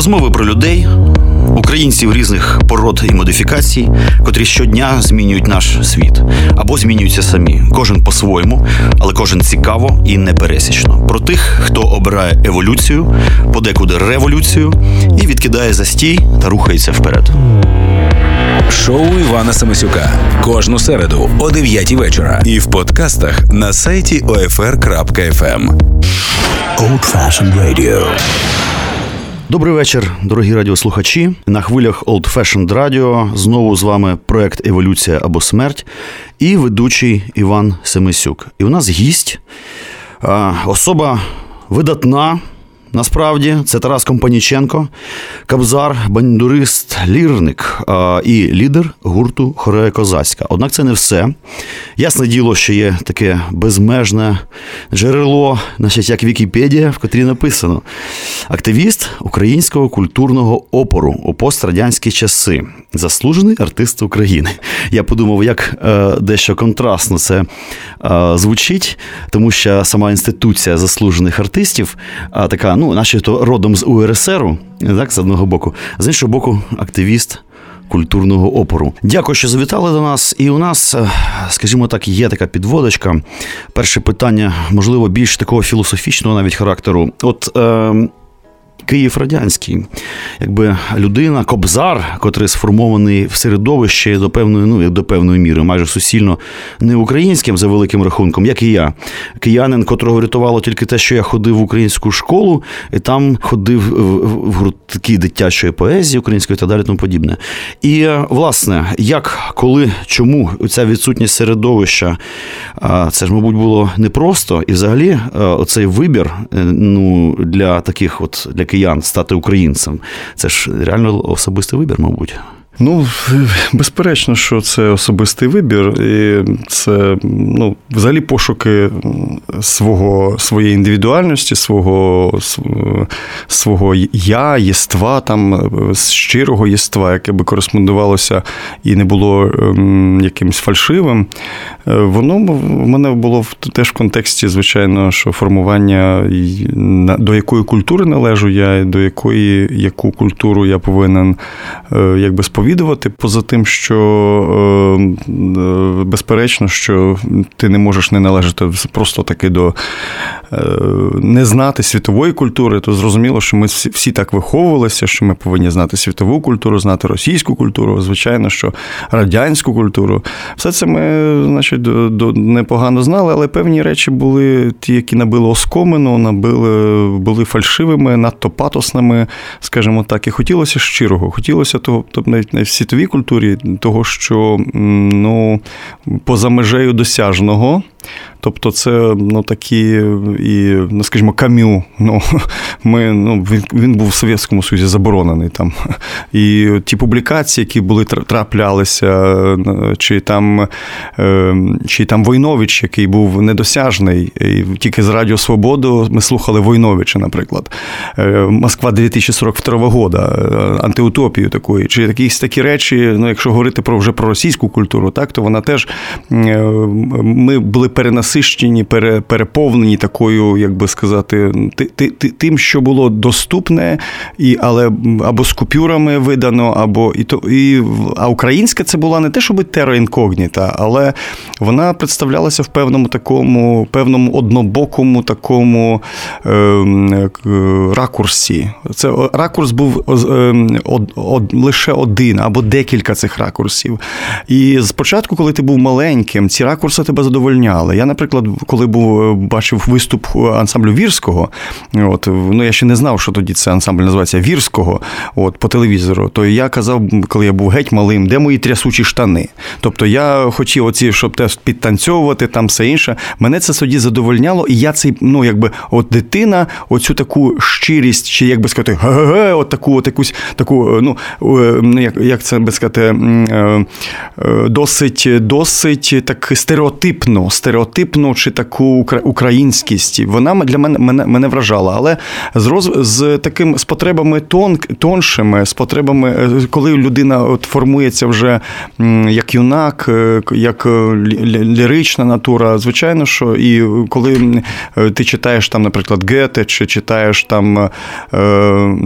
Розмови про людей, українців різних пород і модифікацій, котрі щодня змінюють наш світ або змінюються самі. Кожен по-своєму, але кожен цікаво і непересічно. Про тих, хто обирає еволюцію, подекуди революцію і відкидає застій та рухається вперед. Шоу Івана Самисюка кожну середу о 9 вечора. І в подкастах на сайті OFR.FM. Old Fashioned Radio. Добрий вечір, дорогі радіослухачі. На хвилях Old Fashioned Radio знову з вами проект Еволюція або смерть і ведучий Іван Семисюк. І у нас гість, особа видатна. Насправді це Тарас Компаніченко, кабзар, бандурист, лірник а, і лідер гурту Хорея Козацька. Однак це не все. Ясне діло, що є таке безмежне джерело, значить, як Вікіпедія, в котрій написано: активіст українського культурного опору у пострадянські часи, заслужений артист України. Я подумав, як е, дещо контрастно це е, звучить, тому що сама інституція заслужених артистів е, така ну, начебто родом з УРСРу, так, з одного боку, з іншого боку, активіст. Культурного опору. Дякую, що завітали до нас. І у нас, е, скажімо так, є така підводочка. Перше питання, можливо, більш такого філософічного навіть характеру. От е, Київ радянський, якби людина, кобзар, котрий сформований в середовищі до певної, ну до певної міри, майже сусільно не українським за великим рахунком, як і я. Киянин, котрого врятувало тільки те, що я ходив в українську школу, і там ходив в гуртки дитячої поезії української та далі тому подібне. І власне, як, коли, чому ця відсутність середовища, це ж, мабуть, було непросто. І взагалі, оцей вибір е, ну, для таких от для киян стати українцем. Це ж реально особистий вибір, мабуть. Ну, безперечно, що це особистий вибір, і це ну, взагалі пошуки свого, своєї індивідуальності, свого свого я, єства, там, щирого єства, яке би кореспондувалося і не було ем, якимось фальшивим. Е, воно в мене було теж в контексті, звичайно, що формування до якої культури належу я, і до якої яку культуру я повинен е, якби сповідати сповідувати, поза тим, що е, е, безперечно, що ти не можеш не належати просто таки до е, не знати світової культури, то зрозуміло, що ми всі так виховувалися, що ми повинні знати світову культуру, знати російську культуру, звичайно, що радянську культуру. Все це ми, значить, непогано знали, але певні речі були ті, які набили оскомину, набили, були фальшивими, надто патосними, скажімо так, і хотілося щирого, хотілося того, тобто навіть в світовій культурі того, що ну, поза межею досяжного Тобто, це ну, такі, і, ну, скажімо, кам'ю. Ну, ми, ну, Він він був в Совєтському Союзі заборонений там. І ті публікації, які були траплялися, чи там е, чи там Войнович, який був недосяжний, і тільки з Радіо Свободу ми слухали Войновича, наприклад. Е, Москва 2042 года, е, антиутопію такої, чи якісь такі речі, ну, якщо говорити про вже про російську культуру, так, то вона теж ми були перенасищені, переповнені такою, як би сказати, тим, що було доступне, і, але або з купюрами видано, або і то і а українська це була не те, щоб тера інкогніта, але вона представлялася в певному такому, певному однобокому такому е, ракурсі. Це ракурс був е, од, од, лише один або декілька цих ракурсів. І спочатку, коли ти був маленьким, ці ракурси тебе задовольняли грали. Я, наприклад, коли був е, бачив виступ ансамблю Вірського, от ну я ще не знав, що тоді це ансамбль називається Вірського, от по телевізору. То я казав, коли я був геть малим, де мої трясучі штани. Тобто я хотів оці, щоб теж підтанцьовувати, там все інше. Мене це тоді задовольняло, і я цей, ну якби от дитина, оцю таку щирість, чи як би сказати, ге-ге, от таку, от якусь таку, е, ну е, як як це би сказати, досить, досить так стереотипно. Стереотипну чи таку українськість. Вона для мене мене, мене вражала. Але з роз, з таким з потребами тон, тоншими, з потребами, е, коли людина от формується вже як юнак, е, як лірична натура, звичайно, що і коли ти читаєш там, наприклад, Гете, чи читаєш там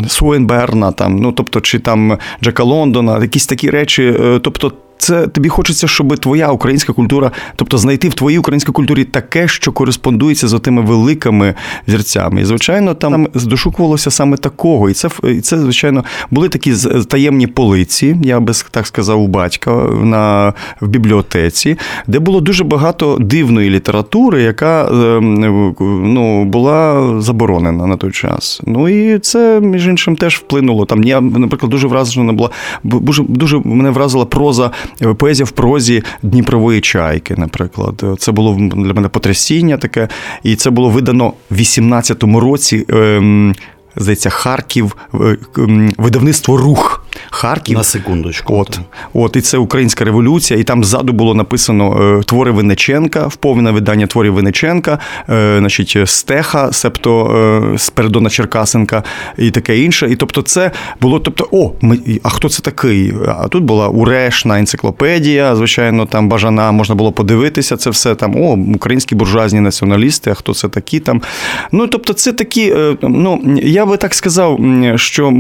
Суенберна, там, ну тобто, чи там Джека Лондона, якісь такі речі, тобто це тобі хочеться, щоб твоя українська культура, тобто знайти в твоїй українській культурі таке, що кореспондується з тими великими зірцями. І, звичайно, там дошукувалося саме такого. І це, і це, звичайно, були такі таємні полиці, я би так сказав, у батька на, в бібліотеці, де було дуже багато дивної літератури, яка ем, ну, була заборонена на той час. Ну і це, між іншим, теж вплинуло. Там я, наприклад, дуже вражена була, дуже, дуже мене вразила проза поезія в прозі Дніпрової чайки, наприклад. Це було для мене потрясіння таке, і це було видано в 18-му році. Ем, здається, Харків, е, видавництво рух. Харків. На секундочку. От, от, І це Українська революція, і там ззаду було написано е, твори Винниченка, вповне видання творів Винниченка, е, значить, Стеха, себто Спердона Черкасенка і таке інше. І тобто, це було, тобто, о, ми, а хто це такий? А тут була Урешна енциклопедія, звичайно, там бажана, можна було подивитися це все там, о, українські буржуазні націоналісти, а хто це такі там. Ну, тобто, це такі, ну, я я би так сказав, що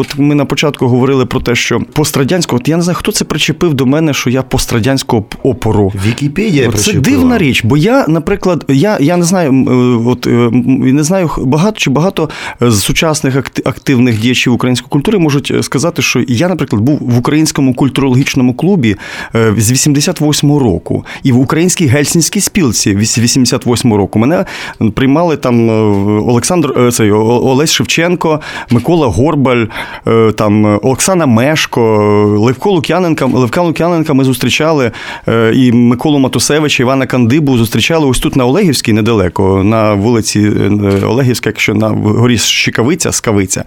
от ми на початку говорили про те, що пострадянського, от я не знаю, хто це причепив до мене, що я пострадянського опору. Вікіпедія Це дивна річ, бо я, наприклад, я я не знаю, от е, не знаю багато чи багато з сучасних активних діячів української культури можуть сказати, що я, наприклад, був в українському культурологічному клубі е, з 88-го року, і в українській гельсінській спілці з 88-го року. Мене приймали там е, Олександр цей Олесь Шевченко, Микола Горбаль, е, там Оксана Мешко, Левко Лук'яненка. Левка Лук'яненка ми зустрічали е, і Миколу Матусевича, Івана Кандибу зустрічали ось тут на Олегівській, недалеко, на вулиці е, Олегівська, якщо на горі Щикавиця, Скавиця,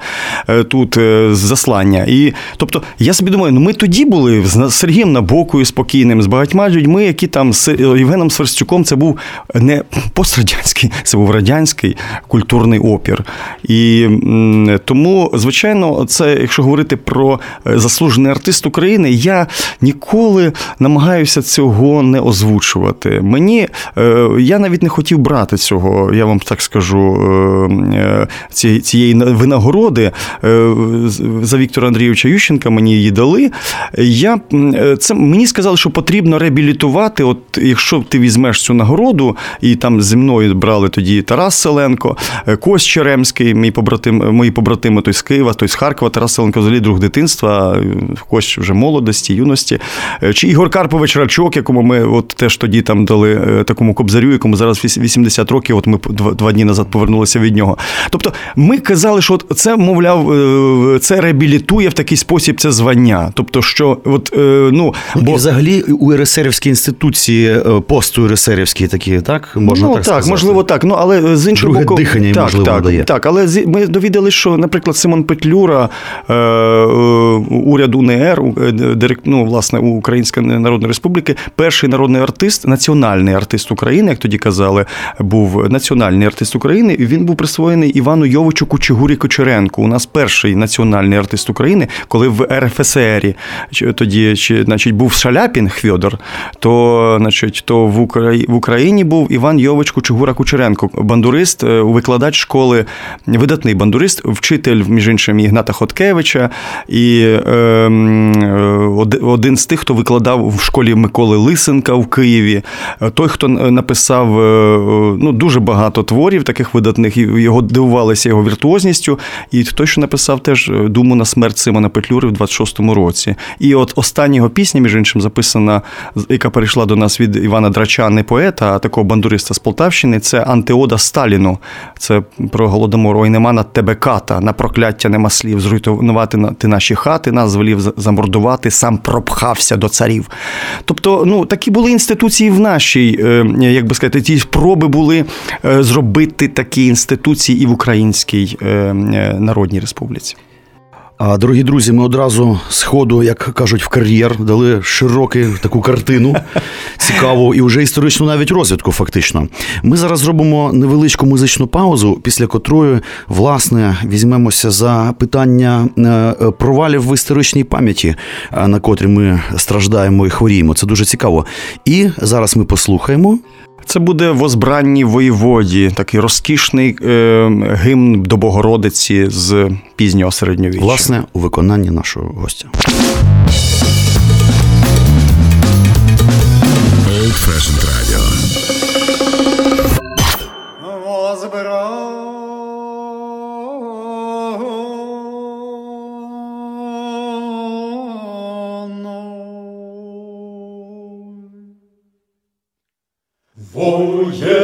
тут заслання. І тобто, я собі думаю, ну ми тоді були з Сергієм Набокою спокійним, з багатьма людьми, які там з Євгеном Сверстюком, це був не пострадянський, це був радянський культурний опір. І тому, звичайно, це, якщо говорити про е, заслужений артист України, я ніколи намагаюся цього не озвучувати. Мені е, я навіть не хотів брати цього, я вам так скажу, е, цієї винагороди за Віктора Андрійовича Ющенка. Мені її дали. Я, це Мені сказали, що потрібно реабілітувати. От якщо ти візьмеш цю нагороду, і там зі мною брали тоді Тарас Селенко, Кость Черемський, мій побратим мої побратими той з Києва, той з Харкова, Тарас Селенко, взагалі друг дитинства, когось вже молодості, юності. Е, чи Ігор Карпович Рачок, якому ми от теж тоді там дали е, такому кобзарю, якому зараз 80 років, от ми два дні назад повернулися від нього. Тобто ми казали, що от це, мовляв, е, це реабілітує в такий спосіб це звання. Тобто, що от, ну, бо... І взагалі у РСРівській інституції, пост УРСРівські такі, так? Можна ну, так, так сказати? можливо, так. Ну, але з іншого Друге боку, дихання, так, можливо, так, дає. Так, але ми довідалися, що, наприклад, Симон Петлюра, е, е, уряд УНР, е, ну, власне, Української Народної Республіки, перший народний артист, національний артист України, як тоді казали, був національний артист України, він був присвоєний Івану Йовичу Кучегурі Кочеренку. У нас перший національний артист України, коли в РФСРі тоді чи, значить, був Шаляпін Хвьодор, то значить, то в Україні був Іван Йович Кучегура Кучеренко, бандурист, викладач школи, видатний бандурист, вчитель, між іншим, Ігната Хоткевича, і ем, один з тих, хто викладав в школі Миколи Лисенка в Києві. Той, хто написав е, ну, дуже багато творів, таких видатних, його дивувалися його віртуозністю. І той, що написав теж думу на смерть Симона Петлюри в 26-му році. І от остання його пісня, між іншим, записана, яка перейшла до нас від Івана Драча, не поета, а такого бандуриста з Полтавщини, це Антеода Сталіну. Це про голодомор. Ой, нема над тебе ката, на прокляття нема слів, зруйнувати ти наші хати, нас звелів замордувати, сам пропхався до царів. Тобто, ну такі були інституції в нашій, е, як би сказати, ті спроби були е, зробити такі інституції і в Українській е, Народній Республіці. Дорогі друзі, ми одразу з ходу, як кажуть, в кар'єр дали широку таку картину, цікаву і вже історичну навіть розвідку. Фактично, ми зараз зробимо невеличку музичну паузу, після котрої власне візьмемося за питання е, провалів в історичній пам'яті, е, на котрі ми страждаємо і хворіємо. Це дуже цікаво. І зараз ми послухаємо. Це буде возбранні воєводі, такий розкішний е, гімн до Богородиці з пізнього середньовіччя. Власне, у виконанні нашого гостя. Old Fashioned Radio. Oh, yeah.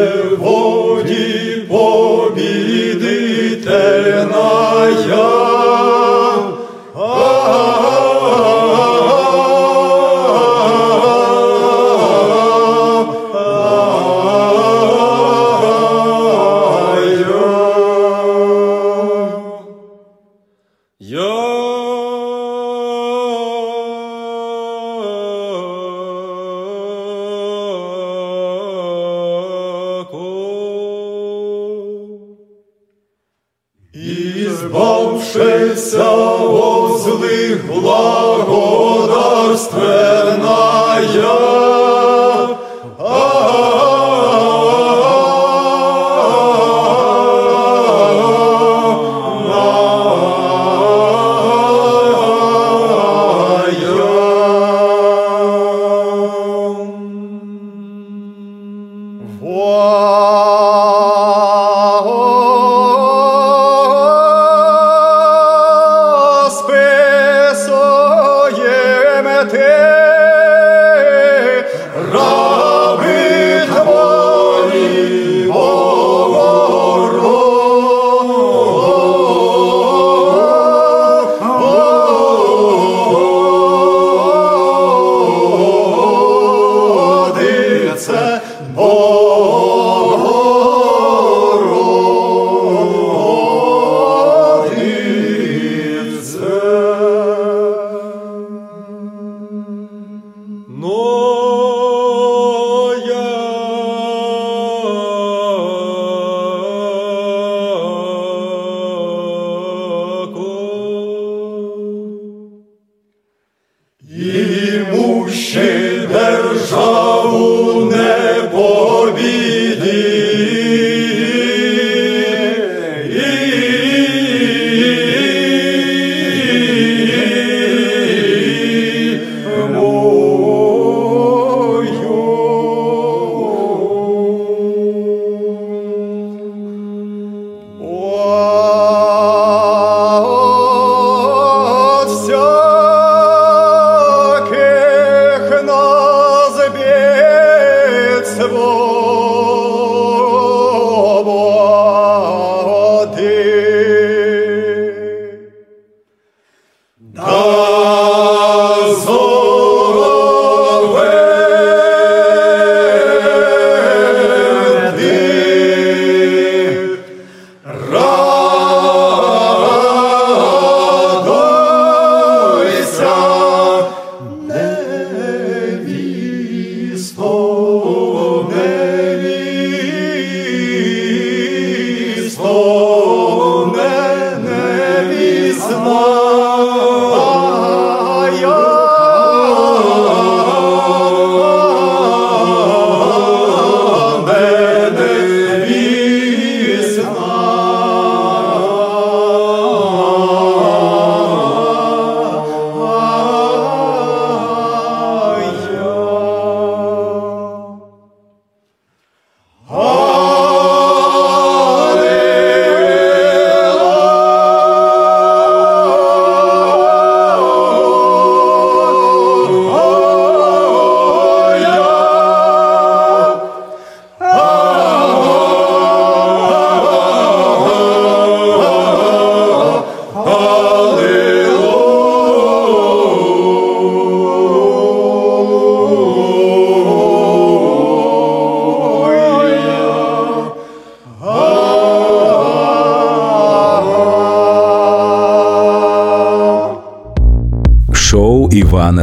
Oh.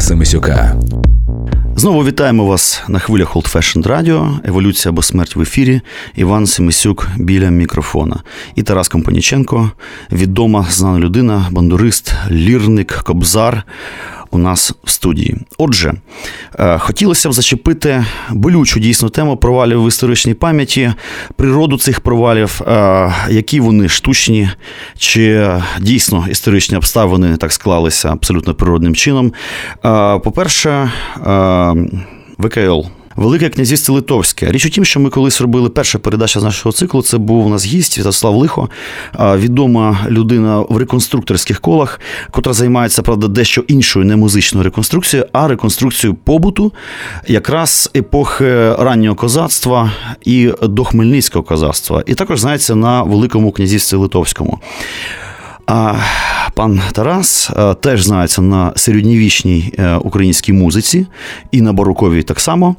Семисюка. Знову вітаємо вас на хвилях Old Fashioned Radio, Еволюція або смерть в ефірі. Іван Семисюк біля мікрофона. І Тарас Компаніченко, відома знана людина, бандурист, лірник, кобзар у нас в студії. Отже, хотілося б зачепити болючу дійсно тему провалів в історичній пам'яті, природу цих провалів, е, які вони штучні, чи дійсно історичні обставини так склалися абсолютно природним чином. Е, по-перше, ВКЛ. Велике князівство Литовське. Річ у тім, що ми колись робили перша передача з нашого циклу. Це був у нас гість Святослав Лихо, відома людина в реконструкторських колах, котра займається, правда, дещо іншою не музичною реконструкцією, а реконструкцією побуту, якраз епохи раннього козацтва і до Хмельницького козацтва. І також знається на Великому князівстві Литовському. А пан Тарас теж знається на середньовічній е, українській музиці і на бароковій так само.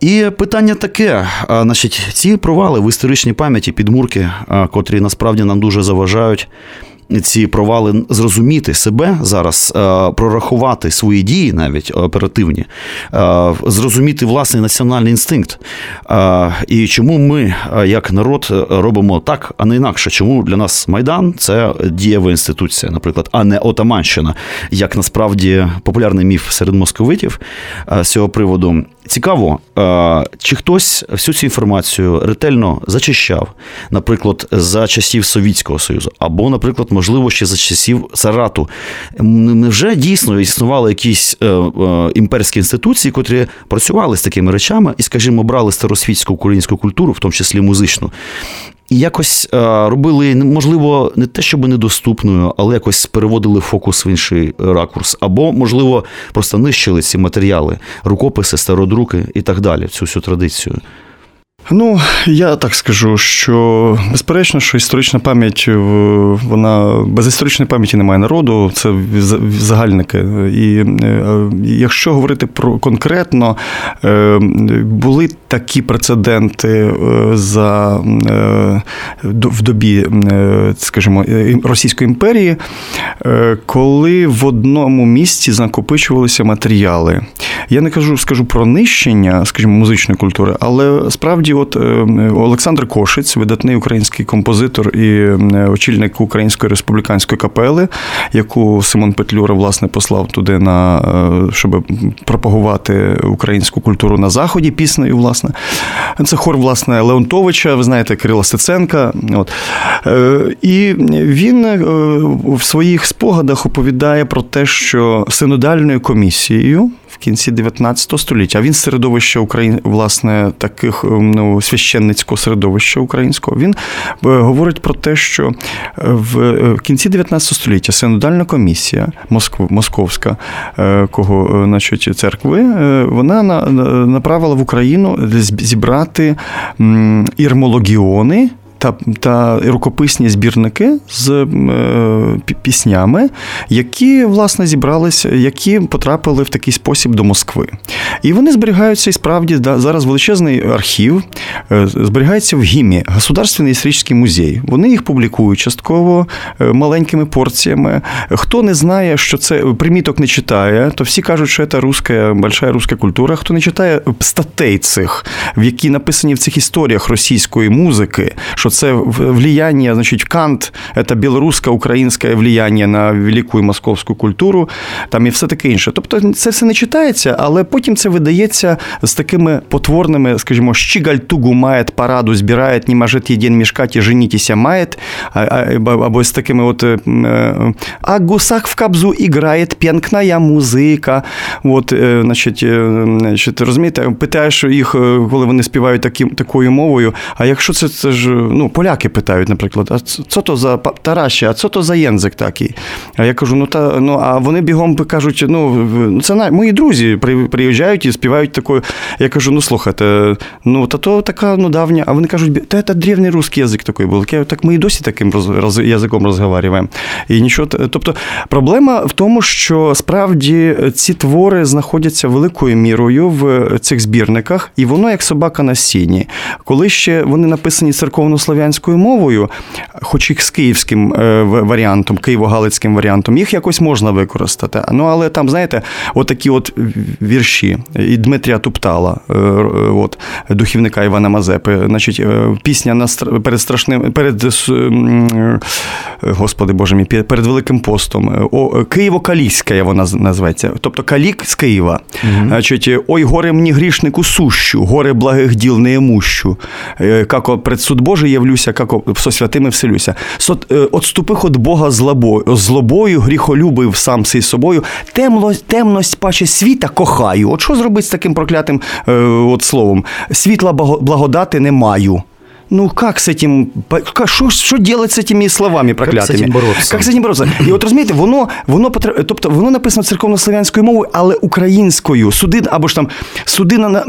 І питання таке: значить, ці провали в історичній пам'яті підмурки, котрі насправді нам дуже заважають ці провали зрозуміти себе зараз, е, прорахувати свої дії, навіть оперативні, е, зрозуміти власний національний інстинкт. Е, і чому ми, як народ, робимо так, а не інакше. Чому для нас Майдан це дієва інституція, наприклад, а не Отаманщина, як насправді популярний міф серед московитів з цього приводу. Цікаво, чи хтось всю цю інформацію ретельно зачищав, наприклад, за часів Совітського Союзу, або, наприклад, можливо, ще за часів Сарату. Невже дійсно існували якісь е, е, імперські інституції, котрі працювали з такими речами і, скажімо, брали старосвітську українську культуру, в тому числі музичну, і якось е, робили, можливо, не те, щоб недоступною, але якось переводили фокус в інший ракурс. Або, можливо, просто нищили ці матеріали, рукописи, стародруки і так далі, цю всю традицію. Ну, я так скажу, що безперечно, що історична пам'ять, е, вона без історичної пам'яті немає народу, це загальники. І е, якщо говорити про конкретно, е, були такі прецеденти за в добі, скажімо, Російської імперії, коли в одному місці накопичувалися матеріали. Я не кажу, скажу про нищення, скажімо, музичної культури, але справді от е, Олександр Кошиць, видатний український композитор і очільник Української республіканської капели, яку Симон Петлюра власне послав туди на е, щоб пропагувати українську культуру на заході піснею, власне. Це хор власне Леонтовича, ви знаєте, Кирила Стеценка. От. Е, і він в своїх спогадах оповідає про те, що синодальною комісією кінці 19 століття. Він середовище Україн, власне, таких ем, ну, священницького середовища українського. Він е, говорить про те, що е, в кінці 19 століття синодальна комісія Москв, Московська е, кого, значить, церкви, вона направила в Україну зібрати ірмологіони та та рукописні збірники з е, піснями, які власне зібралися, які потрапили в такий спосіб до Москви. І вони зберігаються і справді да, зараз величезний архів, е, зберігається в ГІМі, Государственний історичний музей. Вони їх публікують частково е, маленькими порціями. Хто не знає, що це приміток не читає, то всі кажуть, що це руська, большая руська культура. Хто не читає статей цих, в які написані в цих історіях російської музики. що що це влияння, значить, Кант, це білоруське, українське влияння на велику і московську культуру, там і все таке інше. Тобто це все не читається, але потім це видається з такими потворними, скажімо, щігаль тугу параду, збирає, не може єдин мішкати, женітися має, або з такими от е, а гусак в кабзу іграє п'янкна музика. От, е, значить, е, значить, розумієте, питаєш їх, коли вони співають такі, такою мовою, а якщо це, це ж ну, поляки питають, наприклад, а що то за Тараші, а що то за єнзик такий? А я кажу, ну та ну а вони бігом кажуть, ну це на мої друзі приїжджають і співають такою. Я кажу, ну слухайте, ну та то така ну давня. А вони кажуть, та це древній русський язик такий був. Так ми і досі таким роз, роз, язиком розговорюємо. І нічого, тобто проблема в тому, що справді ці твори знаходяться великою мірою в цих збірниках, і воно як собака на сіні. Коли ще вони написані церковно церковнослов'янською мовою, хоч і з київським е, варіантом, києво-галицьким варіантом, їх якось можна використати. Ну, але там, знаєте, отакі от вірші і Дмитрія Туптала, е, от, духівника Івана Мазепи, значить, пісня на перед страшним, перед Господи Боже мій, перед Великим постом. Києво-Калійська вона називається. Тобто Калік з Києва. Угу. Значить, Ой, горе мені грішнику сущу, горе благих діл не емущу. Како пред суд Божий явлюся, как со святими вселюся. Отступих от Бога злобою, гріхолюбив сам сей собою. Темно, темність паче світа кохаю. От що зробити з таким проклятим е, от словом? Світла благодати не маю. Ну как с этим, що, що делать з цими словами проклятими? Як з цим боротися? Як з цим боротися? І от розумієте, воно, воно, тобто, воно написано церковнослов'янською мовою, але українською. Суди, або ж там, суди на,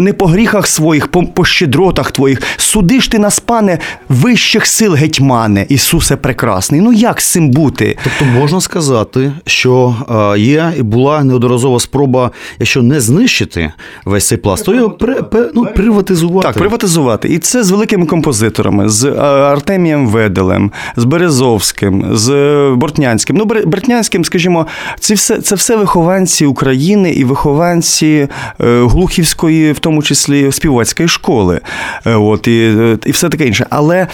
не по гріхах своїх, по, по щедротах твоїх, судиш ти нас, пане, вищих сил гетьмане, Ісусе Прекрасний. Ну як з цим бути? Тобто можна сказати, що є і була неодноразова спроба, якщо не знищити весь цей пласт, то його при, ну, приватизувати. Так, приватизувати. І це з великими композиторами, з е, Артемієм Веделем, з Березовським, з Бортнянським. Ну, Бортнянським, скажімо, це все це все вихованці України і вихованці е, Глухівської, в тому числі співацької школи. Е, от, І і все таке інше. Але,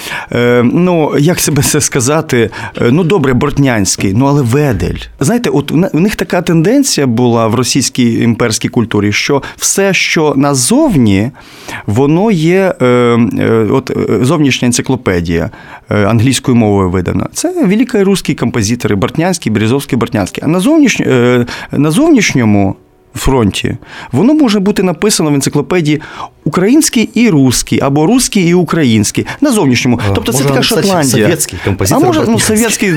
ну, як себе це сказати, ну добре, Бортнянський, ну але Ведель. Знаєте, от у них така тенденція була в російській імперській культурі, що все, що назовні, воно є от е, зовнішня енциклопедія е, англійською мовою видана. Це великі русські композитори Бортнянський, Березовський, Бортнянський. А е, на зовнішньому фронті, воно може бути написано в енциклопедії український і русський, або русський і український на зовнішньому. Тобто це така Шотландія. Совєтський композитор. А може ну, совєтський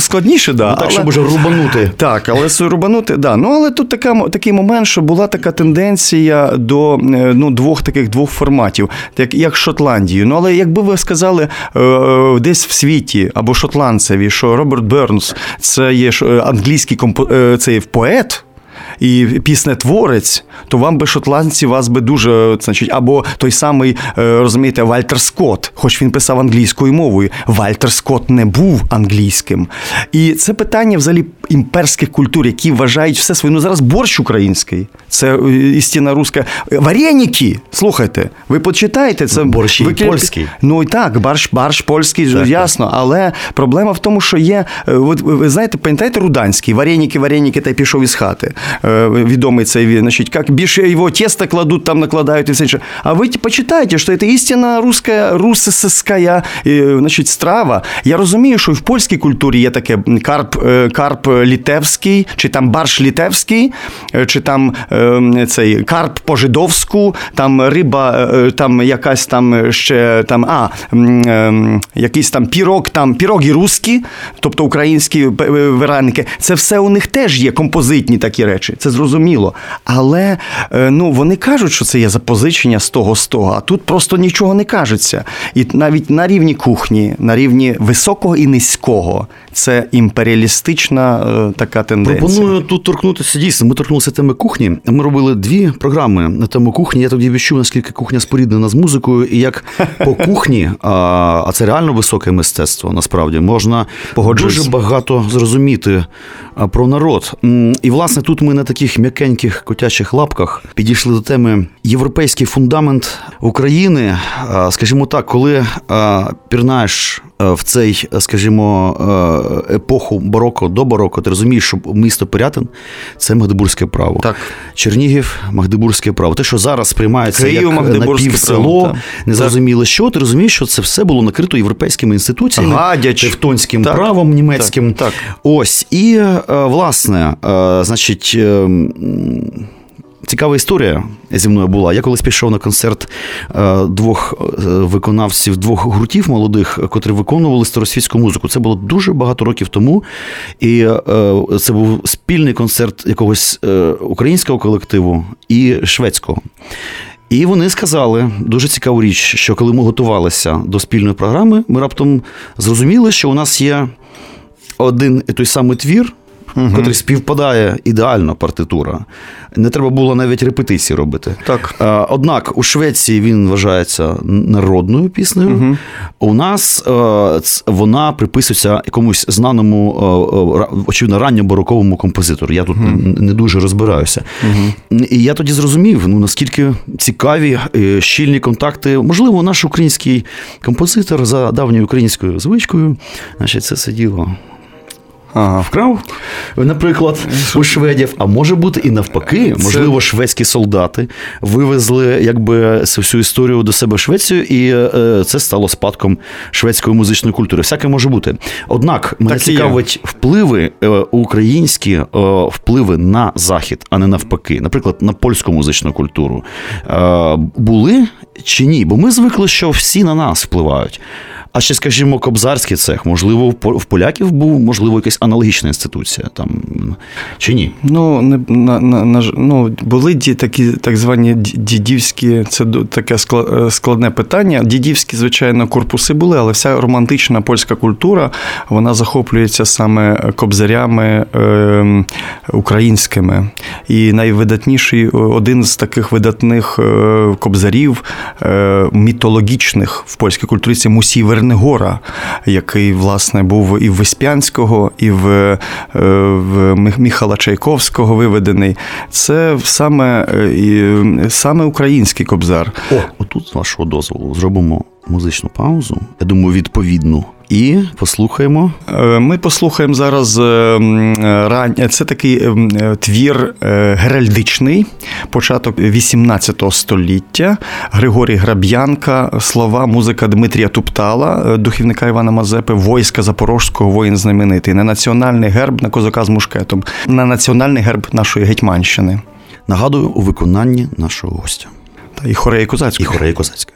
складніше, да. Ну, так, але... щоб уже рубанути. Так, але рубанути, да. Ну але тут така, такий момент, що була така тенденція до е, ну, двох таких двох форматів, як як Шотландію. Ну але якби ви сказали е, е, десь в світі або шотландцеві, що Роберт Бернс це є англійський комп... це є поет і піснетворець, то вам би шотландці вас би дуже значить, або той самий е, розумієте, Вальтер Скотт, хоч він писав англійською мовою. Вальтер Скотт не був англійським. І це питання взагалі імперських культур, які вважають все своє. Ну зараз борщ український, це е, істина руська. Вареники, слухайте, ви почитаєте це борщ ви... польський. Ну і так, барш, барш польський, так, ясно. Але проблема в тому, що є. Е, от ви знаєте, пам'ятаєте Руданський, вареники, вареники, та й пішов із хати. Е, відомий цей значить, як більше його тесто кладуть, там накладають і все інше. А ви почитайте, що це істинна руська, русская, значить, страва. Я розумію, що в польській культурі є таке карп, е, карп літевський, чи там барш літевський, е, чи там цей карп по-жидовську, там риба, там якась там ще там, а, якийсь там пірог, там піроги русські, тобто українські вареники. Це все у них теж є композитні такі речі це зрозуміло. Але е, ну, вони кажуть, що це є запозичення з того з того, а тут просто нічого не кажеться. І навіть на рівні кухні, на рівні високого і низького, це імперіалістична е, така тенденція. Пропоную тут торкнутися дійсно. Ми торкнулися теми кухні. Ми робили дві програми на тему кухні. Я тоді відчув, наскільки кухня споріднена з музикою, і як по кухні, а це реально високе мистецтво. Насправді можна дуже багато зрозуміти про народ. І власне тут ми на таких м'якеньких котячих лапках підійшли до теми європейський фундамент України. Скажімо так, коли пірнаєш в цей, скажімо, епоху бароко до бароко, ти розумієш, що місто Пирятин це Магдебурзьке право. Так. Чернігів, Магдебурзьке право. Те, що зараз приймається Київ, як напівсело, незрозуміло що, ти розумієш, що це все було накрито європейськими інституціями, Гадяч. тевтонським так. правом німецьким. Так, так. Ось. І, власне, значить. Цікава історія зі мною була. Я колись пішов на концерт е, двох е, виконавців, двох гуртів молодих, котрі виконували старосвітську музику. Це було дуже багато років тому. І е, це був спільний концерт якогось українського колективу і шведського. І вони сказали дуже цікаву річ, що коли ми готувалися до спільної програми, ми раптом зрозуміли, що у нас є один і той самий твір в котрій співпадає ідеально партитура. Не треба було навіть репетиції робити. Так. Е, Однак у Швеції він вважається народною піснею. У нас е, вона приписується якомусь знаному, е, очевидно, ранньобароковому композитору. Я тут не, не дуже розбираюся. І я тоді зрозумів, ну наскільки цікаві щільні контакти. Можливо, наш український композитор за давньою українською звичкою, значить, це сиділо Ага. вкрав, наприклад, у шведів. А може бути і навпаки, можливо, шведські солдати вивезли якби всю історію до себе в Швецію, і е, це стало спадком шведської музичної культури. Всяке може бути. Однак мене Так цікавить впливи е, українські е, впливи на захід, а не навпаки, наприклад, на польську музичну культуру. Е, були чи ні? Бо ми звикли, що всі на нас впливають. А ще, скажімо, кобзарський цех, можливо, в поляків був, можливо, якась аналогічна інституція там чи ні? Ну, не, на, на, на, ну, були ді, такі так звані дідівські, це таке е, складне питання. Дідівські, звичайно, корпуси були, але вся романтична польська культура вона захоплюється саме кобзарями е, українськими. І найвидатніший, один з таких видатних е, кобзарів е, мітологічних в польській культурі це Мусій Вернигора, який, власне, був і в Веспянського, і в, е, в Міхала Чайковського виведений. Це саме, е, саме український кобзар. О, отут, з вашого дозволу, зробимо музичну паузу. Я думаю, відповідну. І послухаємо. Е, Ми послухаємо зараз е, е, рань. Це такий твір геральдичний, початок 18 століття. Григорій Граб'янка, слова, музика Дмитрія Туптала, духівника Івана Мазепи, войска Запорожського, воїн знаменитий. На національний герб на козака з мушкетом, на національний герб нашої Гетьманщини. Нагадую, у виконанні нашого гостя Та і хореї і козацької. хореї козацької.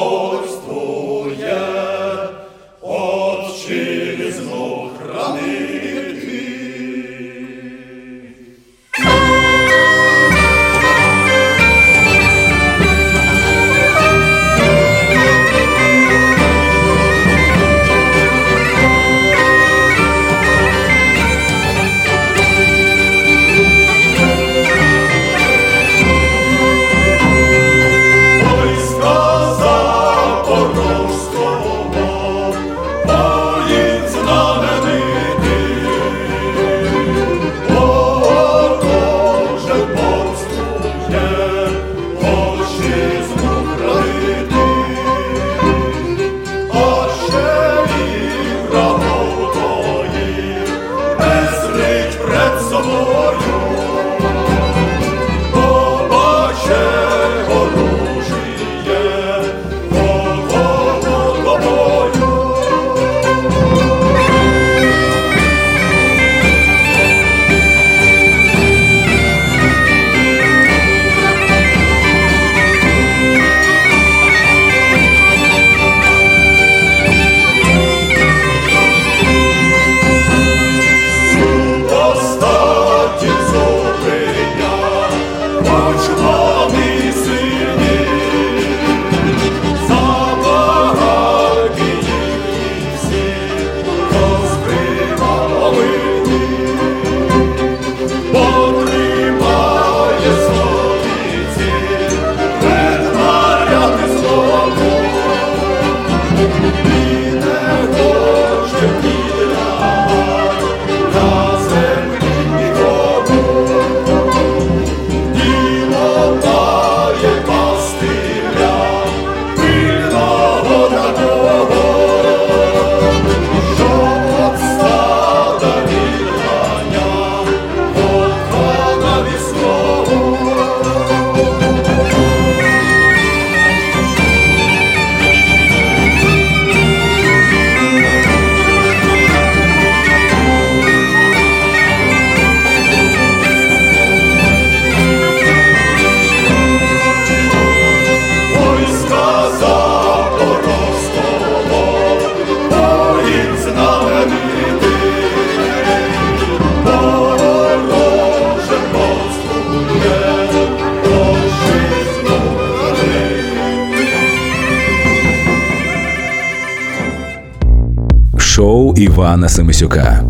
Шоу Івана Семисюка.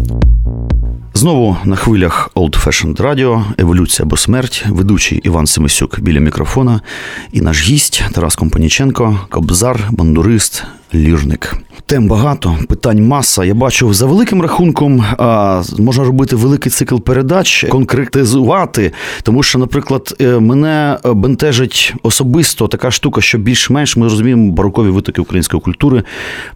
Знову на хвилях Old Fashioned Radio, еволюція або смерть, ведучий Іван Семисюк біля мікрофона і наш гість Тарас Компаніченко, кобзар, бандурист, лірник. Тем багато, питань маса. Я бачу за великим рахунком а, можна робити великий цикл передач, конкретизувати. Тому що, наприклад, е, мене бентежить особисто така штука, що більш-менш ми розуміємо барокові витоки української культури,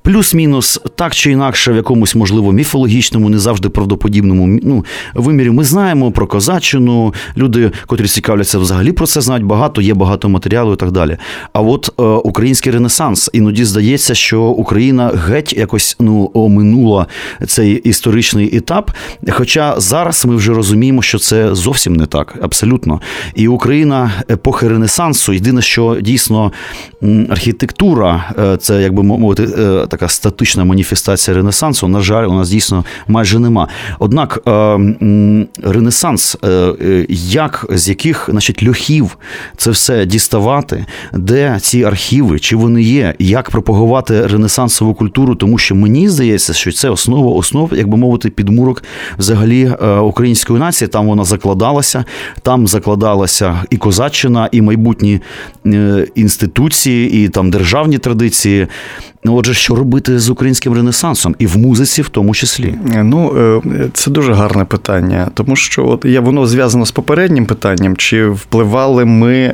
плюс-мінус, так чи інакше, в якомусь можливо міфологічному, не завжди правдоподібному ну, вимірі. Ми знаємо про козаччину, люди, котрі цікавляться взагалі про це, знають багато, є багато матеріалу і так далі. А от е, український ренесанс іноді здається, що Україна геть якось ну оминула цей історичний етап. Хоча зараз ми вже розуміємо, що це зовсім не так, абсолютно. І Україна епохи Ренесансу, єдине, що дійсно архітектура, е, це як би мовити, е, така статична маніфестація Ренесансу. На жаль, у нас дійсно майже нема. Однак е, Ренесанс, як з яких значить, льохів це все діставати, де ці архіви, чи вони є, як пропагувати ренесансову культуру, тому що мені здається, що це основа основ, як би мовити, підмурок взагалі української нації. Там вона закладалася, там закладалася і козаччина, і майбутні інституції, і там державні традиції. Отже, що робити з українським ренесансом, і в музиці, в тому числі? Ну це дуже гарне питання, тому що от я воно зв'язано з попереднім питанням: чи впливали ми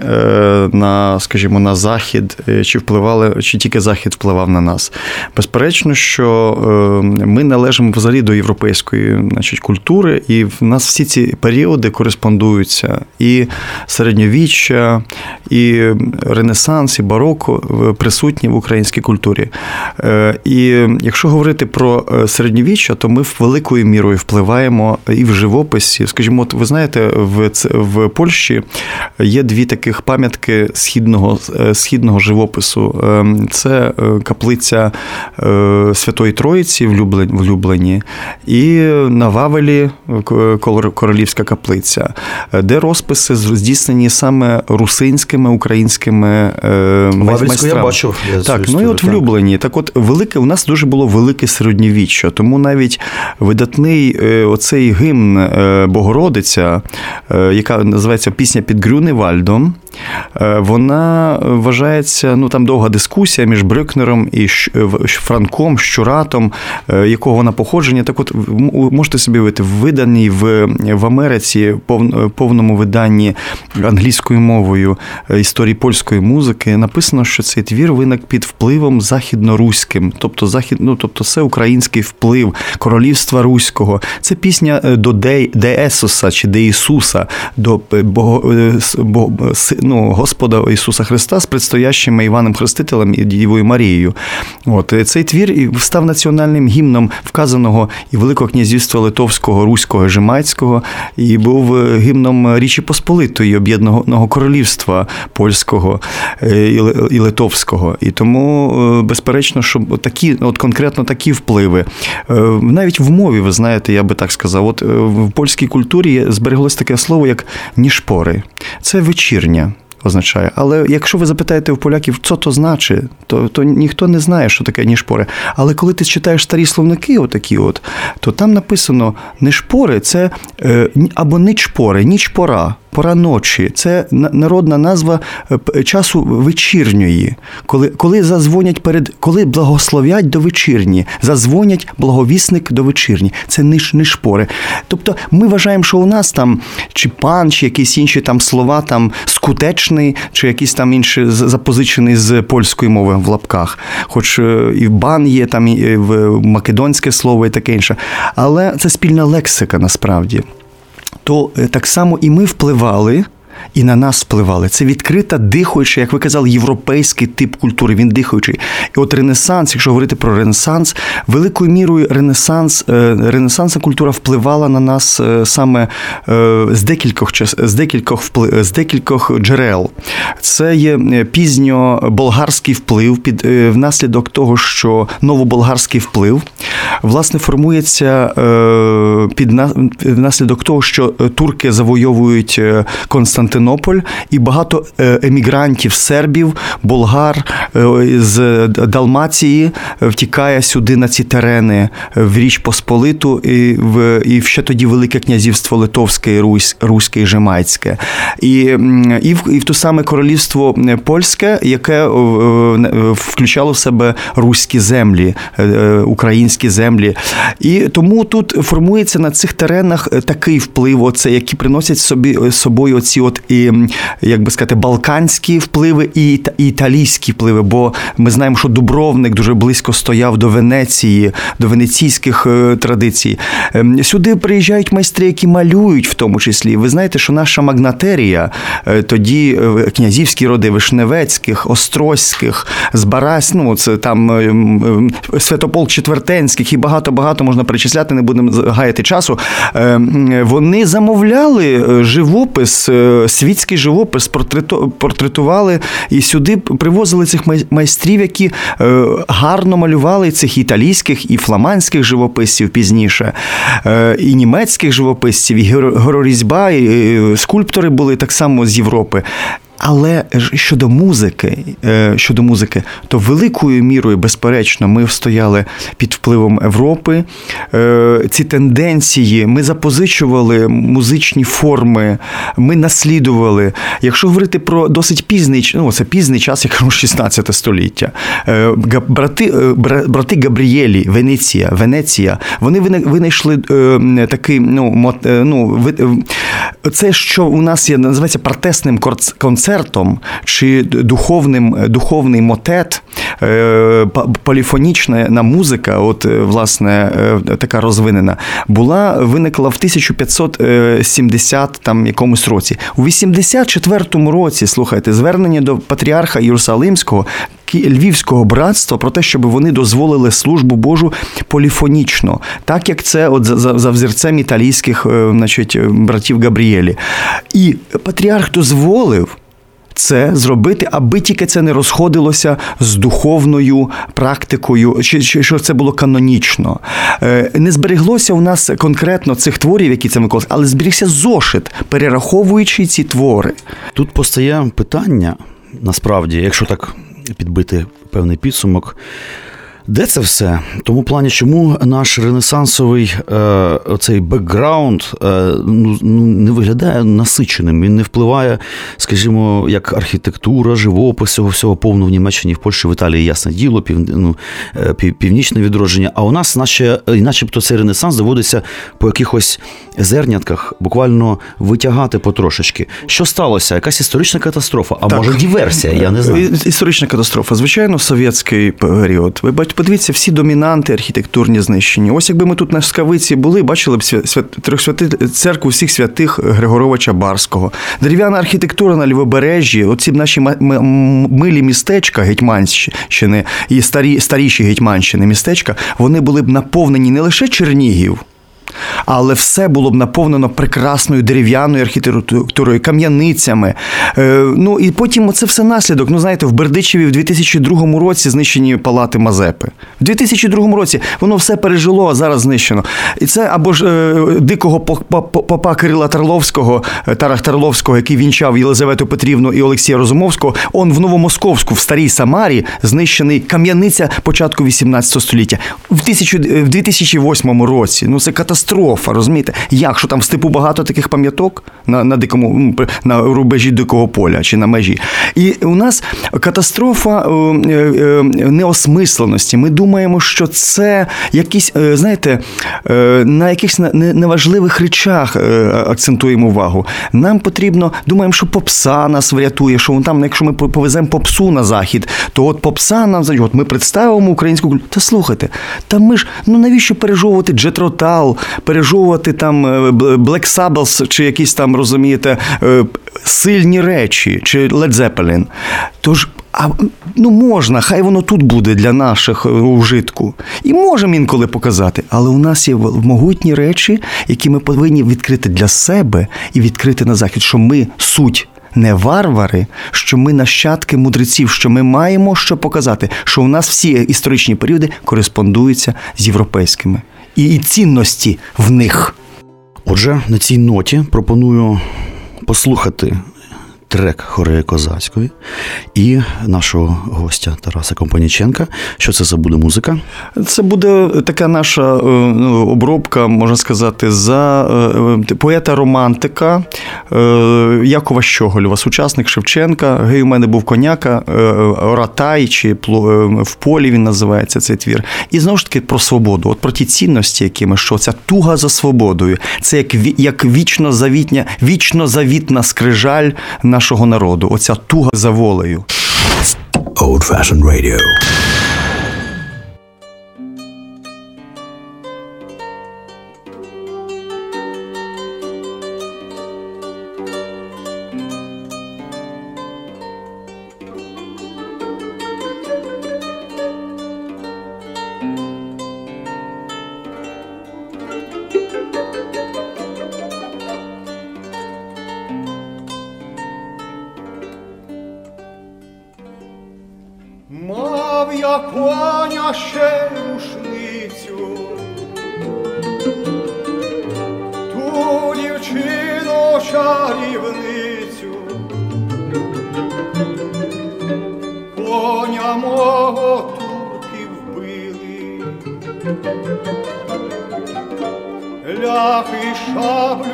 на, скажімо, на захід, чи впливали, чи тільки захід впливав на нас? Безперечно, що ми належимо взагалі до європейської значить, культури, і в нас всі ці періоди кореспондуються і середньовіччя, і Ренесанс, і бароко присутні в українській культурі. І якщо говорити про середньовіччя, то ми великою мірою впливаємо і в живописі. Скажімо, от ви знаєте, в в Польщі є дві таких пам'ятки східного східного живопису. Це каплиця Святої Троїці в Люблені і на Вавелі Королівська каплиця, де розписи здійснені саме русинськими українськими майстрами. я бачив. Я так, ну і от в Люблені. Так, от велике у нас дуже було велике середньовіччя, тому навіть видатний оцей гімн Богородиця, яка називається Пісня під Грюневальдом, вона вважається, ну там довга дискусія між Брюкнером і Франком, Щуратом, якого вона походження. Так от можете собі уявити, виданий в в Америці повному виданні англійською мовою історії польської музики, написано, що цей твір виник під впливом західноруським, тобто захід, ну, тобто це український вплив королівства Руського. Це пісня до Де, Де Есоса чи Де Ісуса, до Бого, Бого, ну, Господа Ісуса Христа з предстоящими Іваном Хрестителем і Дівою Марією. От Цей твір став національним гімном вказаного і Великого князівства Литовського, Руського, Жемайського, і був гімном Річі Посполитої, Об'єднаного Королівства Польського і Литовського. І тому, безперечно, що такі, от конкретно такі впливи. Навіть в мові, ви знаєте, я би так сказав, от в польській культурі збереглось таке слово, як ніжпори. Це вечірня означає. Але якщо ви запитаєте у поляків, що то значить, то то ніхто не знає, що таке ніжпори. Але коли ти читаєш старі словники, отакі от, то там написано нишпори це е, або ничпори, нічпора. Пора ночі це народна назва е, часу вечірньої, коли коли зазвонять перед, коли благословять до вечірні, зазвонять благовісник до вечірні. Це ниш, нишпори. Тобто ми вважаємо, що у нас там чи пан, чи якісь інші там слова, там скутечний, чи якісь там інші запозичений з польської мови в лапках. Хоч е, і бан є, там і в македонське слово і таке інше. Але це спільна лексика насправді то е, так само і ми впливали. І на нас впливали. Це відкрита, дихаюча, як ви казали, європейський тип культури. Він дихаючий. І от Ренесанс, якщо говорити про Ренесанс, великою мірою Ренесанс, е, Ренесансна культура впливала на нас е, саме з декількох з декількох з декількох джерел. Це є пізньо-болгарський вплив під внаслідок того, що новоболгарський вплив власне формується під внаслідок того, що турки завойовують Константин. Константинополь, і багато е, емігрантів сербів, болгар е, з Далмації втікає сюди на ці терени в Річ Посполиту і в і ще тоді Велике князівство Литовське, Русь, Руське і Жемайське. І, і, в, і в то саме королівство польське, яке е, е, включало в себе руські землі, е, е, українські землі. І тому тут формується на цих теренах е, такий вплив, оце, які приносять собі собою оці, от і як би сказати, балканські впливи і іта- італійські впливи. Бо ми знаємо, що Дубровник дуже близько стояв до Венеції, до венеційських е, традицій. Ем, Сюди приїжджають майстри, які малюють, в тому числі. Ви знаєте, що наша магнатерія е, тоді е, князівські роди Вишневецьких, Острозьких, Збарась, ну це там е, Святополк Четвертенських і багато багато можна перечисляти, не будемо гаяти часу. Е, Вони замовляли живопис, світський живопис, портретували і сюди привозили цих май- майстрів, які гарно малювали цих італійських і фламандських живописців пізніше, і німецьких живописців, і горо- горорізьба, і е, скульптори були так само з Європи. Але щодо музики, е, щодо музики, то великою мірою, безперечно, ми стояли під впливом Європи. Е, Ці тенденції ми запозичували музичні форми, ми наслідували. Якщо говорити про досить пізний ну, це пізний час, я кажу, 16 століття. Е, Брати, брати Габрієлі, Венеція, Венеція, вони винайшли такий, ну, ну, це, що у нас є, називається партесним корц- концертом чи духовним, духовний мотет, е, поліфонічна музика, от е, власне е, така розвинена, була виникла в 1570 там якомусь році. У 84-му році, слухайте, звернення до патріарха Єрусалимського. Львівського братства про те, щоб вони дозволили службу Божу поліфонічно, так як це от за, за, взірцем італійських значить, братів Габрієлі. І патріарх дозволив. Це зробити, аби тільки це не розходилося з духовною практикою, чи, що це було канонічно. Е, Не збереглося у нас конкретно цих творів, які це Микола, але зберігся зошит, перераховуючи ці твори. Тут постає питання, насправді, якщо так підбити певний підсумок. Де це все? Тому плані, чому наш ренесансовий е, оцей бекграунд е, ну, ну, не виглядає насиченим, він не впливає, скажімо, як архітектура, живопис цього всього повно в Німеччині, в Польщі, в Італії, ясне діло, пів, ну, е, пів, північне відродження. А у нас, наче, начебто, цей ренесанс доводиться по якихось зернятках буквально витягати потрошечки. Що сталося? Якась історична катастрофа, а Так. може диверсія, я не знаю. Історична катастрофа. Звичайно, совєтський період. Ви бать- подивіться, всі домінанти архітектурні знищені. Ось якби ми тут на Скавиці були, бачили б свят, трьохсвяти- церкву всіх святих Григоровича Барського. Дерев'яна архітектура на лівобережжі, оці б наші милі містечка Гетьманщини і старі, старіші Гетьманщини містечка, вони були б наповнені не лише Чернігів. Але все було б наповнено прекрасною дерев'яною архітектурою, кам'яницями. Е, ну і потім це все наслідок. Ну, знаєте, в Бердичеві в 2002 році знищені палати Мазепи. В 2002 році воно все пережило, а зараз знищено. І це або ж е, дикого поп- поп- попа Кирила Тарловського, е, Тарах Тарловського, який вінчав Єлизавету Петрівну і Олексія Розумовського. Он в Новомосковську, в старій Самарі, знищений кам'яниця початку 18 століття. В, тисячу, в 2008 році. Ну це катастрофа, розумієте? Як що там в степу багато таких пам'яток на, на дикому на рубежі дикого поля чи на межі. І у нас катастрофа е, е, е, неосмисленості. Ми думаємо, що це якісь, знаєте, на якихось не- не- неважливих речах акцентуємо увагу. Нам потрібно, думаємо, що попса нас врятує, що там, якщо ми повеземо попсу на захід, то от попса нам от ми представимо українську культуру. Та слухайте, та ми ж ну навіщо пережовувати джетротал, пережовувати там е, Black Sabbath чи якісь там, розумієте, е, сильні речі, чи Led Zeppelin. Тож. А ну можна, хай воно тут буде для наших е, ужитку. І можемо інколи показати. Але у нас є могутні речі, які ми повинні відкрити для себе і відкрити на захід, що ми суть. Не варвари, що ми нащадки мудреців, що ми маємо що показати, що у нас всі історичні періоди кореспондуються з європейськими, і, цінності в них. Отже, на цій ноті пропоную послухати трек Хореї Козацької і нашого гостя Тараса Компаніченка. Що це за буде музика? Це буде така наша е, ну, обробка, можна сказати, за е, поета-романтика е, Якова Щоголєва, сучасник Шевченка. Гей, у мене був коняка, Ратай чи в полі він називається цей твір. І знову ж таки про свободу, от про ті цінності, якими що ця туга за свободою, це як як вічно завітня, вічно завітна скрижаль нашого народу. Оця туга за волею. Old Fashioned Radio. Коня ще рушницю, ту дівчину чарівницю, коня мого турки вбили, ляхи шаблю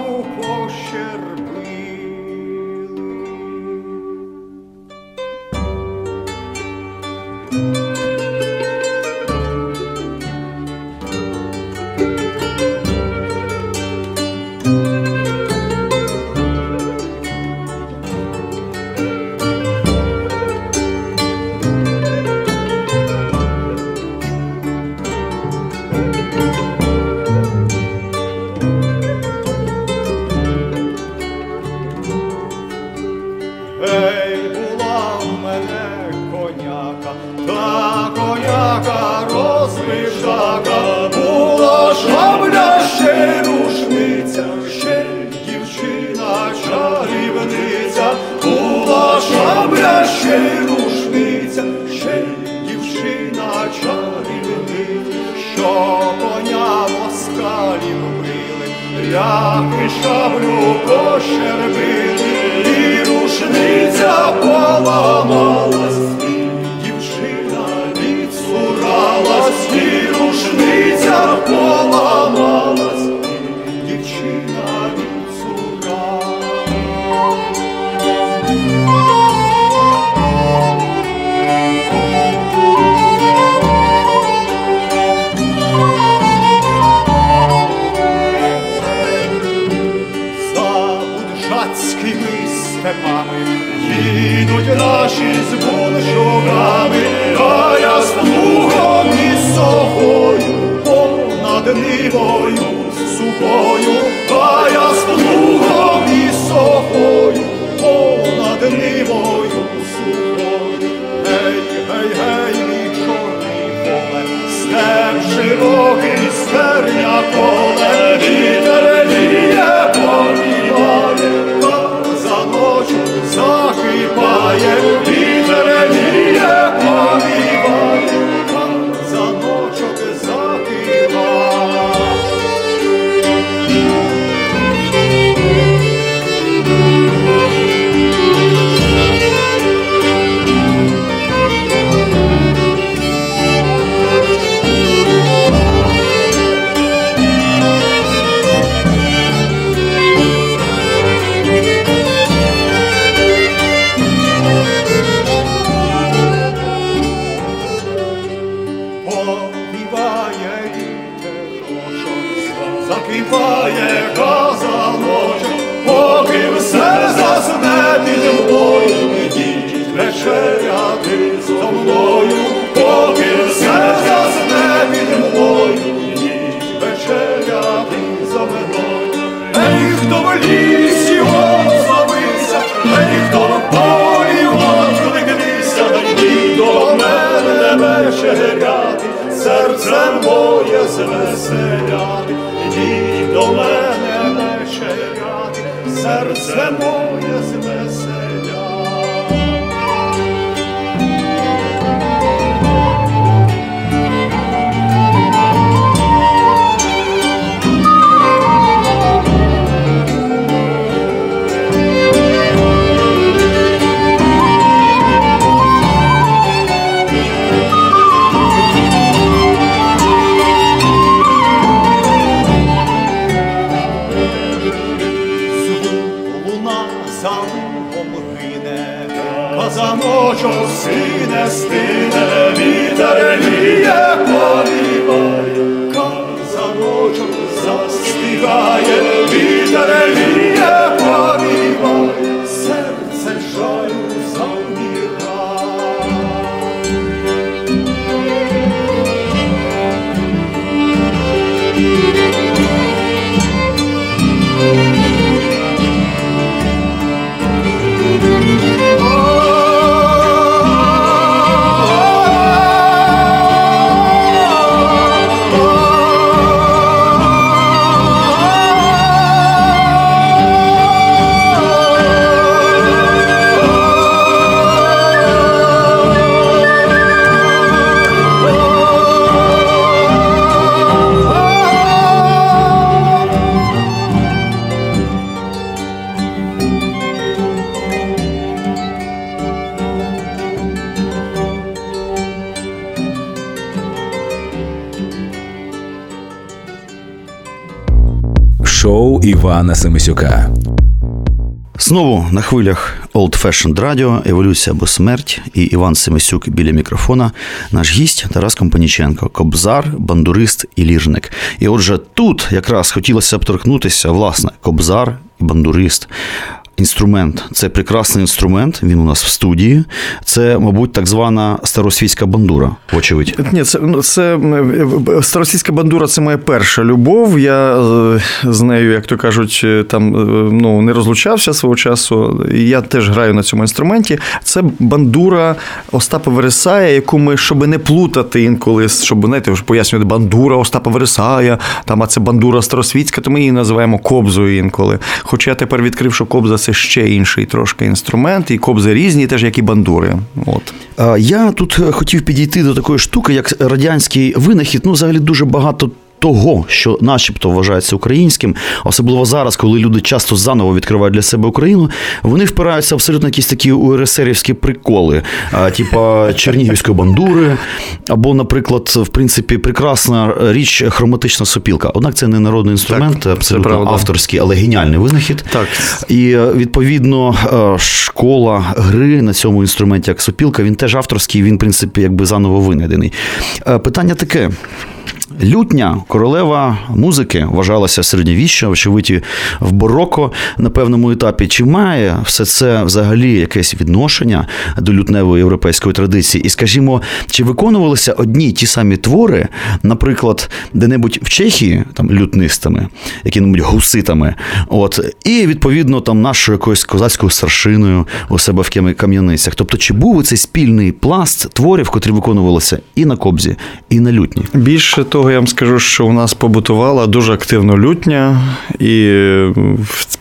що коня москалів били, ляхи шаблю пощербили, і рушниця поламалась, їдуть наші з бунчугами, а я з плугом і сохою понад нивою сухою, а я з плугом і сохою понад нивою Шоу Івана Семисюка. Знову на хвилях Old Fashioned Radio, Еволюція або смерть і Іван Семисюк біля мікрофона. Наш гість Тарас Компаніченко, кобзар, бандурист і ліжник. І отже, тут якраз хотілося б торкнутися, власне, кобзар і бандурист. Інструмент це прекрасний інструмент. Він у нас в студії. Це, мабуть, так звана старосвітська бандура, вочевидь. Ні, це ну, це м, старосійська бандура це моя перша любов. Я е, з нею, як то кажуть, е, там е, ну не розлучався свого часу. Я теж граю на цьому інструменті. Це бандура Остапа Вересая, яку ми, щоб не плутати інколи, щоб знаєте, пояснювати бандура Остапа Вересая, там а це бандура старосвітська, то ми її називаємо кобзою інколи. Хоча я тепер відкрив, що кобза це ще інший трошки інструмент, і кобзи різні, теж як і бандури. От. Я тут е, хотів підійти до такої штуки, як радянський винахід. Ну, взагалі дуже багато. Того, що начебто вважається українським, особливо зараз, коли люди часто заново відкривають для себе Україну, вони впираються абсолютно якісь такі УРСРівські приколи, а, типа Чернігівської бандури, або, наприклад, в принципі, прекрасна річ хроматична сопілка. Однак це не народний інструмент, це абсолютно авторський, але геніальний винахід. Так. І е, відповідно е, школа гри на цьому інструменті, як сопілка, він теж авторський, він, в принципі, якби заново винайдений. Е, Питання таке. Лютня, королева музики, вважалася середньовіччя, очевидь, в бароко на певному етапі. Чи має все це взагалі якесь відношення до лютневої європейської традиції? І скажімо, чи виконувалися одні ті самі твори, наприклад, де-небудь в Чехії, там лютнистами, які-небудь гуситами, от, і відповідно там нашою якоюсь козацькою старшиною у себе в кам'яницях? Тобто, чи був цей спільний пласт творів, котрі виконувалися і на кобзі, і на лютні? Більше того, я вам скажу, що у нас побутувала дуже активно лютня, і е,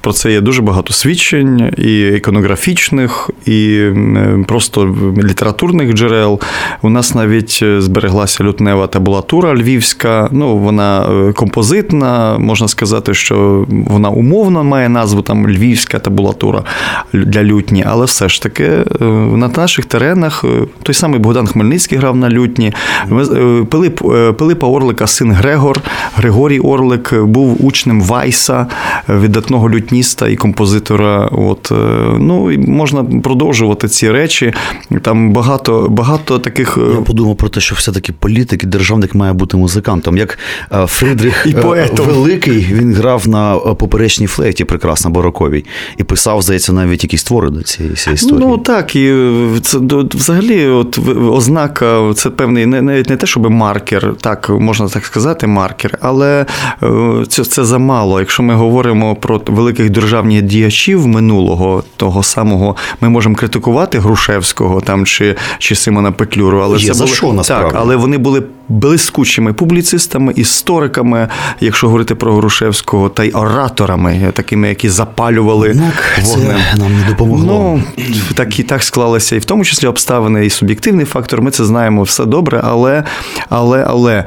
про це є дуже багато свідчень, і іконографічних, і е, просто літературних джерел. У нас навіть е, збереглася лютнева табулатура львівська. Ну, вона композитна, можна сказати, що вона умовно має назву там львівська табулатура для лютні, але все ж таки на наших теренах той самий Богдан Хмельницький грав на лютні. Пилип, Пилипа Орлика, син Грегор, Григорій Орлик був учнем Вайса, е, видатного лютніста і композитора. От, е, ну, і можна продовжувати ці речі. Там багато, багато таких. е, Я подумав про те, що все-таки політик і державник має бути музикантом. Як Фридрих І поетом. Великий, він грав на поперечній флейті, прекрасно бароковій, і писав, здається, навіть якісь твори до цієї, цієї історії. Ну так, і це взагалі, от ознака, це певний навіть не те, щоб маркер, так можна так сказати, маркер, але е, це, це замало. Якщо ми говоримо про великих державних діячів минулого, того самого, ми можемо критикувати Грушевського там чи, чи Симона Петлюру, але Є це за були, що, насправді. так, але вони були блискучими публіцистами, істориками, якщо говорити про Грушевського, та й ораторами, такими, які запалювали Однак це нам не допомогло. Ну, так і так склалися, і в тому числі обставини, і суб'єктивний фактор. Ми це знаємо все добре, але, але, але.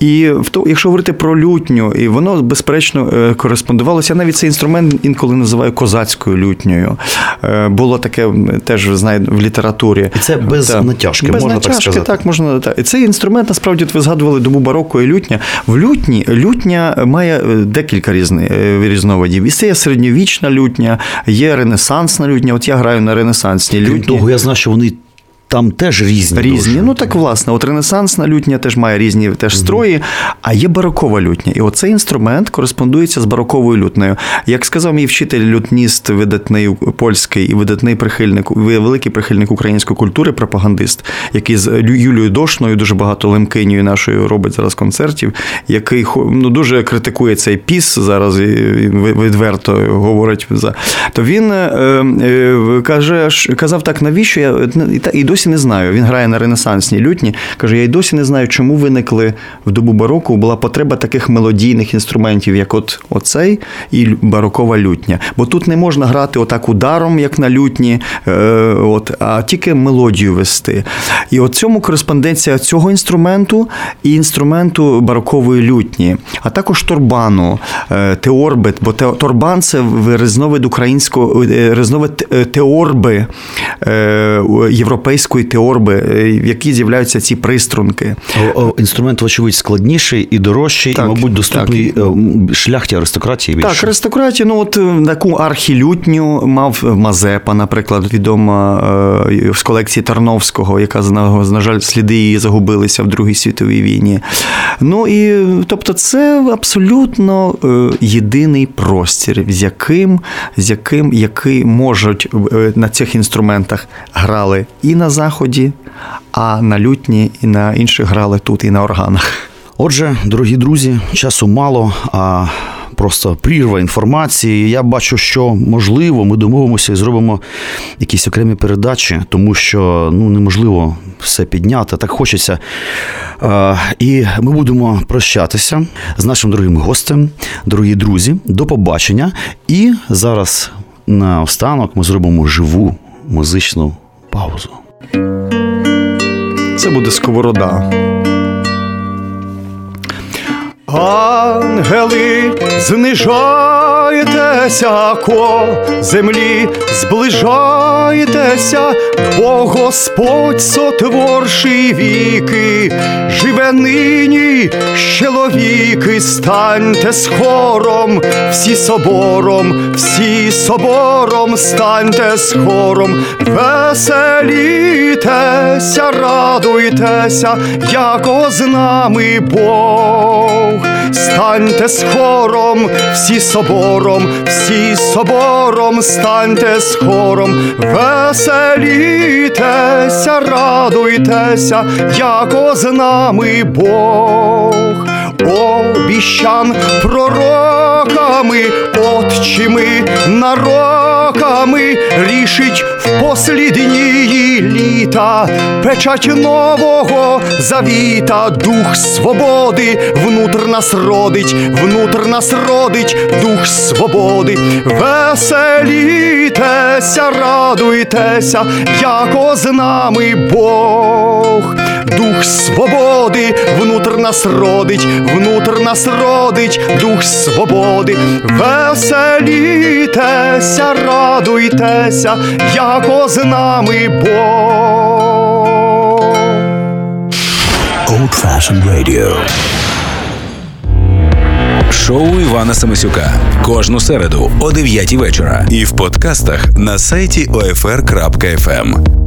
І в то, якщо говорити про лютню, і воно безперечно е, кореспондувалося. Я навіть цей інструмент інколи називаю козацькою лютнею. Е, Було таке теж знаю в літературі. І це без Так. натяжки, без можна так сказати? Так, можна так. І цей інструмент насправді от ви згадували добу бароко і лютня. В лютні лютня має е, декілька різни, е, різновидів. І це є середньовічна лютня, є ренесансна лютня. От я граю на ренесансній Крім того, я знаю, що вони там теж різні. Різні. дуже. Ну так власне, от ренесансна лютня теж має різні теж строї, а є барокова лютня. І оцей інструмент кореспондується з бароковою лютнею. Як сказав мій вчитель лютніст, видатний польський і видатний прихильник, великий прихильник української культури, пропагандист, який з Юлією Дошною дуже багато лемкинію нашою робить зараз концертів, який ну, дуже критикує цей піс зараз і відверто говорить за. То він е, е, каже, казав так, навіщо я і досі не знаю. Він грає на ренесансній лютні. Каже, я й досі не знаю, чому виникли в добу бароку. Була потреба таких мелодійних інструментів, як от оцей і барокова лютня. Бо тут не можна грати отак ударом, як на лютні, е, от, а тільки мелодію вести. І от цьому кореспонденція цього інструменту і інструменту барокової лютні, а також торбану, е, теорбит, бо торбан це різновид українського е, різновид теорби європейської теорби, в якій з'являються ці приструнки. Інструмент, вочевидь, складніший і дорожчий, так, і, мабуть, доступний так. шляхті аристократії. більше. Так, аристократії, ну от таку архілютню мав Мазепа, наприклад, відома з колекції Тарновського, яка на жаль, сліди її загубилися в Другій світовій війні. Ну і тобто, це абсолютно е, єдиний простір, з яким, з яким який можуть е, на цих інструментах грали і на заході, а на лютні, і на інших грали тут, і на органах. Отже, дорогі друзі, часу мало. а просто прірва інформації. Я бачу, що можливо, ми домовимося і зробимо якісь окремі передачі, тому що ну неможливо все підняти. Так хочеться. І ми будемо прощатися з нашим дорогим гостем, дорогі друзі. До побачення. І зараз на останок ми зробимо живу музичну паузу. Це буде сковорода. Ангели, знижайтеся ко землі, зближайтеся, бо Господь сотворший віки, живе нині чоловіки, станьте з хором, всі собором, всі собором, станьте з хором, веселітеся, радуйтеся, яко з нами Бог. Станьте з хором, всі собором, всі собором, станьте з хором, веселітеся, радуйтеся, яко з нами Бог, обіщан пророками, отчими нароками, рішить в послідні літа, печать нового завіта, дух свободи, внутр нас родить, внутр нас родить, дух свободи, веселітеся, радуйтеся, яко з нами Бог, дух свободи, внутр нас родить, внутр нас родить, дух свободи, веселітеся, радуйтеся, яко з нами Бог. Old Fashioned Radio Шоу Івана Самисюка кожну середу о 9 вечора і в подкастах на сайті OFR.FM.